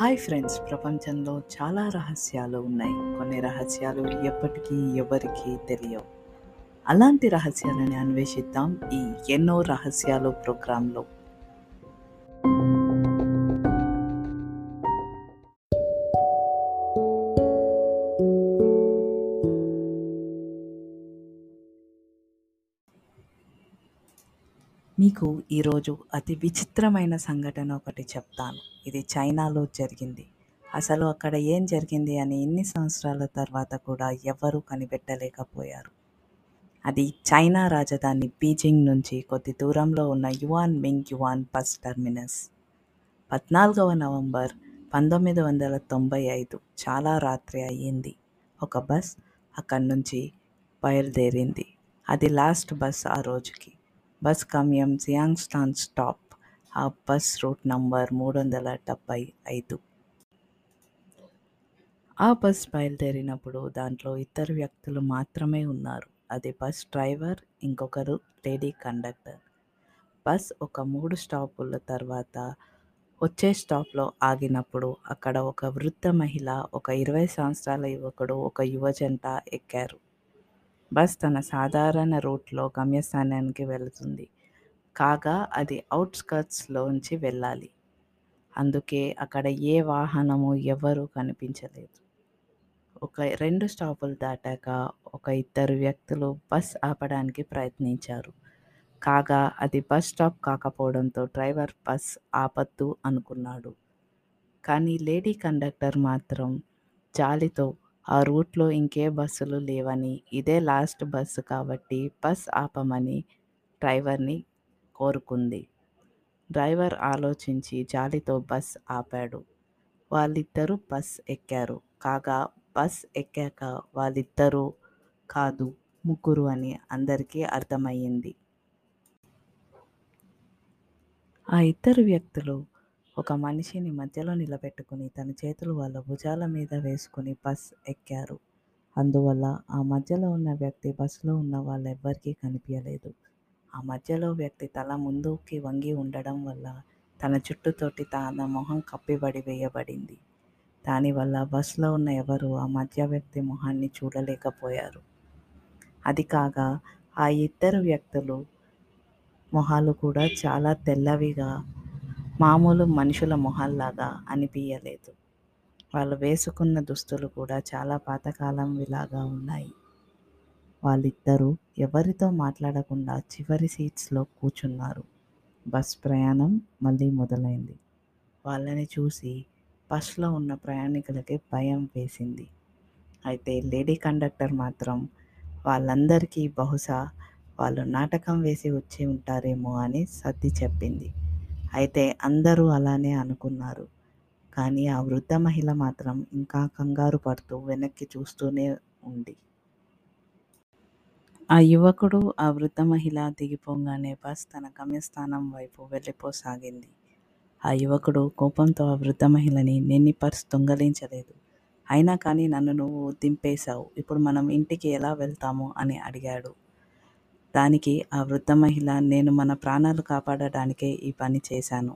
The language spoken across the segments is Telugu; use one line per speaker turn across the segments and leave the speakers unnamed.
హాయ్ ఫ్రెండ్స్ ప్రపంచంలో చాలా రహస్యాలు ఉన్నాయి. కొన్ని రహస్యాలు ఎప్పటికీ ఎవరికీ తెలియవు. అలాంటి రహస్యాలని అన్వేషిద్దాం ఈ ఎన్నో రహస్యాలు ప్రోగ్రాంలో. మీకు ఈరోజు అతి విచిత్రమైన సంఘటన ఒకటి చెప్తాను. ఇది చైనాలో జరిగింది. అసలు అక్కడ ఏం జరిగింది అని ఇన్ని సంవత్సరాల తర్వాత కూడా ఎవరూ కనిపెట్టలేకపోయారు. అది చైనా రాజధాని బీజింగ్ నుంచి కొద్ది దూరంలో ఉన్న Yuan Ming Yuan bus terminus. పద్నాలుగవ నవంబర్ పంతొమ్మిది వందల తొంభై ఐదు చాలా రాత్రి అయ్యింది. ఒక బస్ అక్కడి నుంచి బయలుదేరింది. అది లాస్ట్ బస్ ఆ రోజుకి. బస్ గమ్యం జియాంగ్స్టాన్ స్టాప్. ఆ బస్ రూట్ నంబర్ మూడు వందల డెబ్బై ఐదు. ఆ బస్ బయలుదేరినప్పుడు దాంట్లో ఇద్దరు వ్యక్తులు మాత్రమే ఉన్నారు. అది బస్ డ్రైవర్ ఇంకొకరు లేడీ కండక్టర్. బస్ ఒక మూడు స్టాపుల తర్వాత వచ్చే స్టాప్లో ఆగినప్పుడు అక్కడ ఒక వృద్ధ మహిళ ఒక ఇరవై సంవత్సరాల యువకుడు ఒక యువజంట ఎక్కారు. బస్ తన సాధారణ రూట్లో గమ్యస్థానానికి వెళుతుంది. కాగా అది అవుట్స్కర్ట్స్లోంచి వెళ్ళాలి. అందుకే అక్కడ ఏ వాహనము ఎవరూ కనిపించలేదు. ఒక రెండు స్టాపులు దాటాక ఒక ఇద్దరు వ్యక్తులు బస్ ఆపడానికి ప్రయత్నించారు. కాగా అది బస్ స్టాప్ కాకపోవడంతో డ్రైవర్ బస్ ఆపద్దు అనుకున్నాడు. కానీ లేడీ కండక్టర్ మాత్రం జాలితో ఆ రూట్లో ఇంకే బస్సులు లేవని ఇదే లాస్ట్ బస్సు కాబట్టి బస్ ఆపమని డ్రైవర్ని కోరుకుంది. డ్రైవర్ ఆలోచించి జాలితో బస్ ఆపాడు. వాళ్ళిద్దరూ బస్ ఎక్కారు. కాగా బస్ ఎక్కాక వాళ్ళిద్దరూ కాదు ముగ్గురు అని అందరికీ అర్థమయ్యింది. ఆ ఇద్దరు వ్యక్తులు ఒక మనిషిని మధ్యలో నిలబెట్టుకుని తన చేతులు వాళ్ళ భుజాల మీద వేసుకుని బస్ ఎక్కారు. అందువల్ల ఆ మధ్యలో ఉన్న వ్యక్తి బస్సులో ఉన్న వాళ్ళెవ్వరికీ కనిపించలేదు ఆ మధ్యలో వ్యక్తి తల ముందుకి వంగి ఉండడం వల్ల తన చుట్టుతోటి తన మొహం కప్పిబడి వేయబడింది. దానివల్ల బస్సులో ఉన్న ఎవరు ఆ మధ్య వ్యక్తి మొహాన్ని చూడలేకపోయారు. అది కాగా ఆ ఇద్దరు వ్యక్తులు మొహాలు కూడా చాలా తెల్లవిగా మామూలు మనుషుల మొహాల్లాగా అనిపించలేదు వాళ్ళు వేసుకున్న దుస్తులు కూడా చాలా పాతకాలంవిలాగా ఉన్నాయి. వాళ్ళిద్దరూ ఎవరితో మాట్లాడకుండా చివరి సీట్స్లో కూర్చున్నారు. బస్ ప్రయాణం మళ్ళీ మొదలైంది. వాళ్ళని చూసి బస్లో ఉన్న ప్రయాణికులకి భయం వేసింది. అయితే లేడీ కండక్టర్ మాత్రం వాళ్ళందరికీ బహుశా వాళ్ళు నాటకం వేసి వచ్చి ఉంటారేమో అని సర్ది చెప్పింది. అయితే అందరూ అలానే అనుకున్నారు. కానీ ఆ వృద్ధ మహిళ మాత్రం ఇంకా కంగారు పడుతూ వెనక్కి చూస్తూనే ఉంది. ఆ యువకుడు ఆ వృద్ధ మహిళ దిగిపోగానే బస్ తన గమ్యస్థానం వైపు వెళ్ళిపోసాగింది. ఆ యువకుడు కోపంతో ఆ వృద్ధ మహిళని నిన్ని పర్స్ దొంగలించలేదు. అయినా కానీ నన్ను నువ్వు దింపేశావు. ఇప్పుడు మనం ఇంటికి ఎలా వెళ్తాము? అని అడిగాడు. దానికి ఆ వృద్ధ మహిళ నేను మన ప్రాణాలు కాపాడడానికే ఈ పని చేశాను.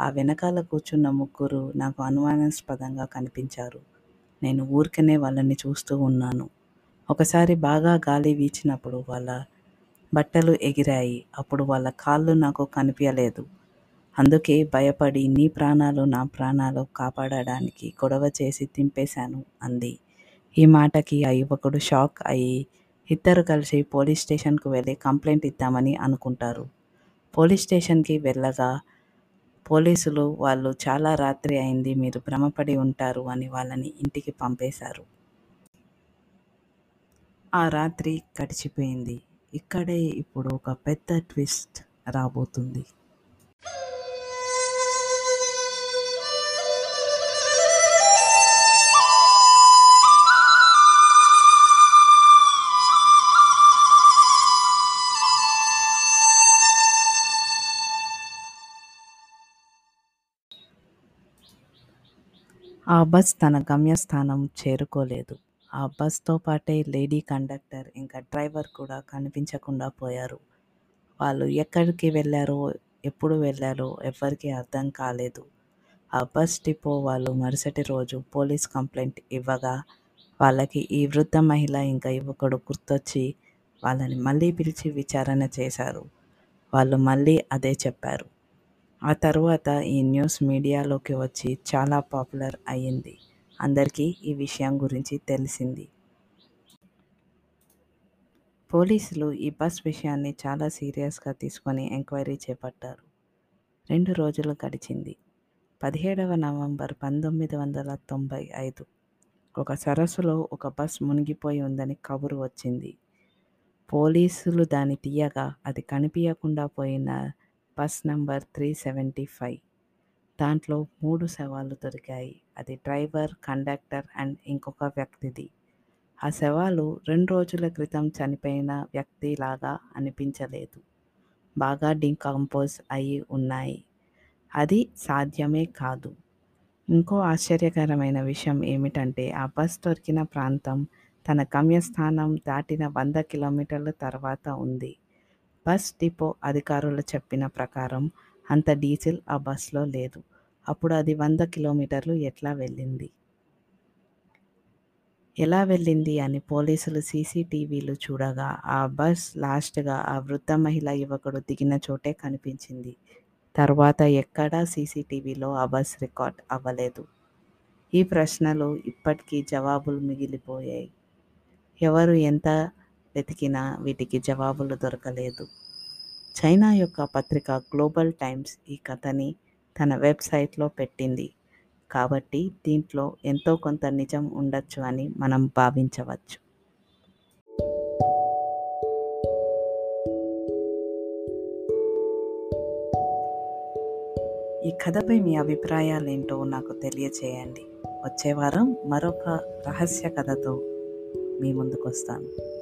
ఆ వెనకాల కూర్చున్న ముగ్గురు నాకు అనుమానాస్పదంగా కనిపించారు. నేను ఊరికనే వాళ్ళని చూస్తూ ఉన్నాను. ఒకసారి బాగా గాలి వీచినప్పుడు వాళ్ళ బట్టలు ఎగిరాయి. అప్పుడు వాళ్ళ కాళ్ళు నాకు కనిపించలేదు. అందుకే భయపడి నీ ప్రాణాలు నా ప్రాణాలు కాపాడడానికి గొడవ చేసి దింపేశాను అంది. ఈ మాటకి ఆ యువకుడు షాక్ అయ్యి ఇద్దరు కలిసి పోలీస్ స్టేషన్కు వెళ్ళి కంప్లైంట్ ఇద్దామని అనుకుంటారు. పోలీస్ స్టేషన్కి వెళ్ళగా పోలీసులు వాళ్ళు చాలా రాత్రి అయింది మీరు భ్రమపడి ఉంటారు అని వాళ్ళని ఇంటికి పంపేశారు. ఆ రాత్రి గడిచిపోయింది. ఇక్కడే ఇప్పుడు ఒక పెద్ద ట్విస్ట్ రాబోతుంది. ఆ బస్ తన గమ్యస్థానం చేరుకోలేదు. ఆ బస్తో పాటే లేడీ కండక్టర్ ఇంకా డ్రైవర్ కూడా కనిపించకుండా పోయారు. వాళ్ళు ఎక్కడికి వెళ్ళారో ఎప్పుడు వెళ్ళారో ఎవ్వరికీ అర్థం కాలేదు. ఆ బస్ డిపో వాళ్ళు మరుసటి రోజు పోలీస్ కంప్లైంట్ ఇవ్వగా వాళ్ళకి ఈ వృద్ధ మహిళ ఇంకా యువకుడు గుర్తొచ్చి వాళ్ళని మళ్ళీ పిలిచి విచారణ చేశారు. వాళ్ళు మళ్ళీ అదే చెప్పారు. ఆ తర్వాత ఈ న్యూస్ మీడియాలోకి వచ్చి చాలా పాపులర్ అయ్యింది. అందరికీ ఈ విషయం గురించి తెలిసింది. పోలీసులు ఈ బస్ విషయాన్ని చాలా సీరియస్గా తీసుకొని ఎంక్వైరీ చేపట్టారు. రెండు రోజులు గడిచింది. పదిహేడవ నవంబర్ పంతొమ్మిది వందల తొంభై ఐదు. ఒక సరస్సులో ఒక బస్ మునిగిపోయి ఉందని కబురు వచ్చింది. పోలీసులు దాన్ని తీయగా అది కనిపించకుండా పోయిన bus number three seventy five. దాంట్లో మూడు శవాలు దొరికాయి. అది డ్రైవర్ కండక్టర్ అండ్ ఇంకొక వ్యక్తిది. ఆ శవాలు రెండు రోజుల క్రితం చనిపోయిన వ్యక్తిలాగా అనిపించలేదు. బాగా డీకంపోజ్ అయి ఉన్నాయి. అది సాధ్యమే కాదు. ఇంకో ఆశ్చర్యకరమైన విషయం ఏమిటంటే ఆ బస్ దొరికిన ప్రాంతం తన గమ్యస్థానం దాటిన వంద కిలోమీటర్ల తర్వాత ఉంది. బస్ డిపో అధికారులు చెప్పిన ప్రకారం అంత డీజిల్ ఆ బస్లో లేదు. అప్పుడు అది వంద కిలోమీటర్లు ఎట్లా వెళ్ళింది? ఎలా వెళ్ళింది అని పోలీసులు సీసీటీవీలు చూడగా ఆ బస్ లాస్ట్గా ఆ వృద్ధ మహిళ యువకుడు దిగిన చోటే కనిపించింది. తర్వాత ఎక్కడా సీసీటీవీలో ఆ బస్ రికార్డ్ అవ్వలేదు. ఈ ప్రశ్నలు ఇప్పటికీ జవాబులు మిగిలిపోయాయి. ఎవరు ఎంత వెతికినా వీటికి జవాబులు దొరకలేదు. చైనా యొక్క పత్రిక గ్లోబల్ టైమ్స్ ఈ కథని తన వెబ్సైట్లో పెట్టింది. కాబట్టి దీంట్లో ఎంతో కొంత నిజం ఉండొచ్చు అని మనం భావించవచ్చు. ఈ కథపై మీ అభిప్రాయాలు ఏంటో నాకు తెలియచేయండి. వచ్చే వారం మరొక రహస్య కథతో మీ ముందుకు వస్తాను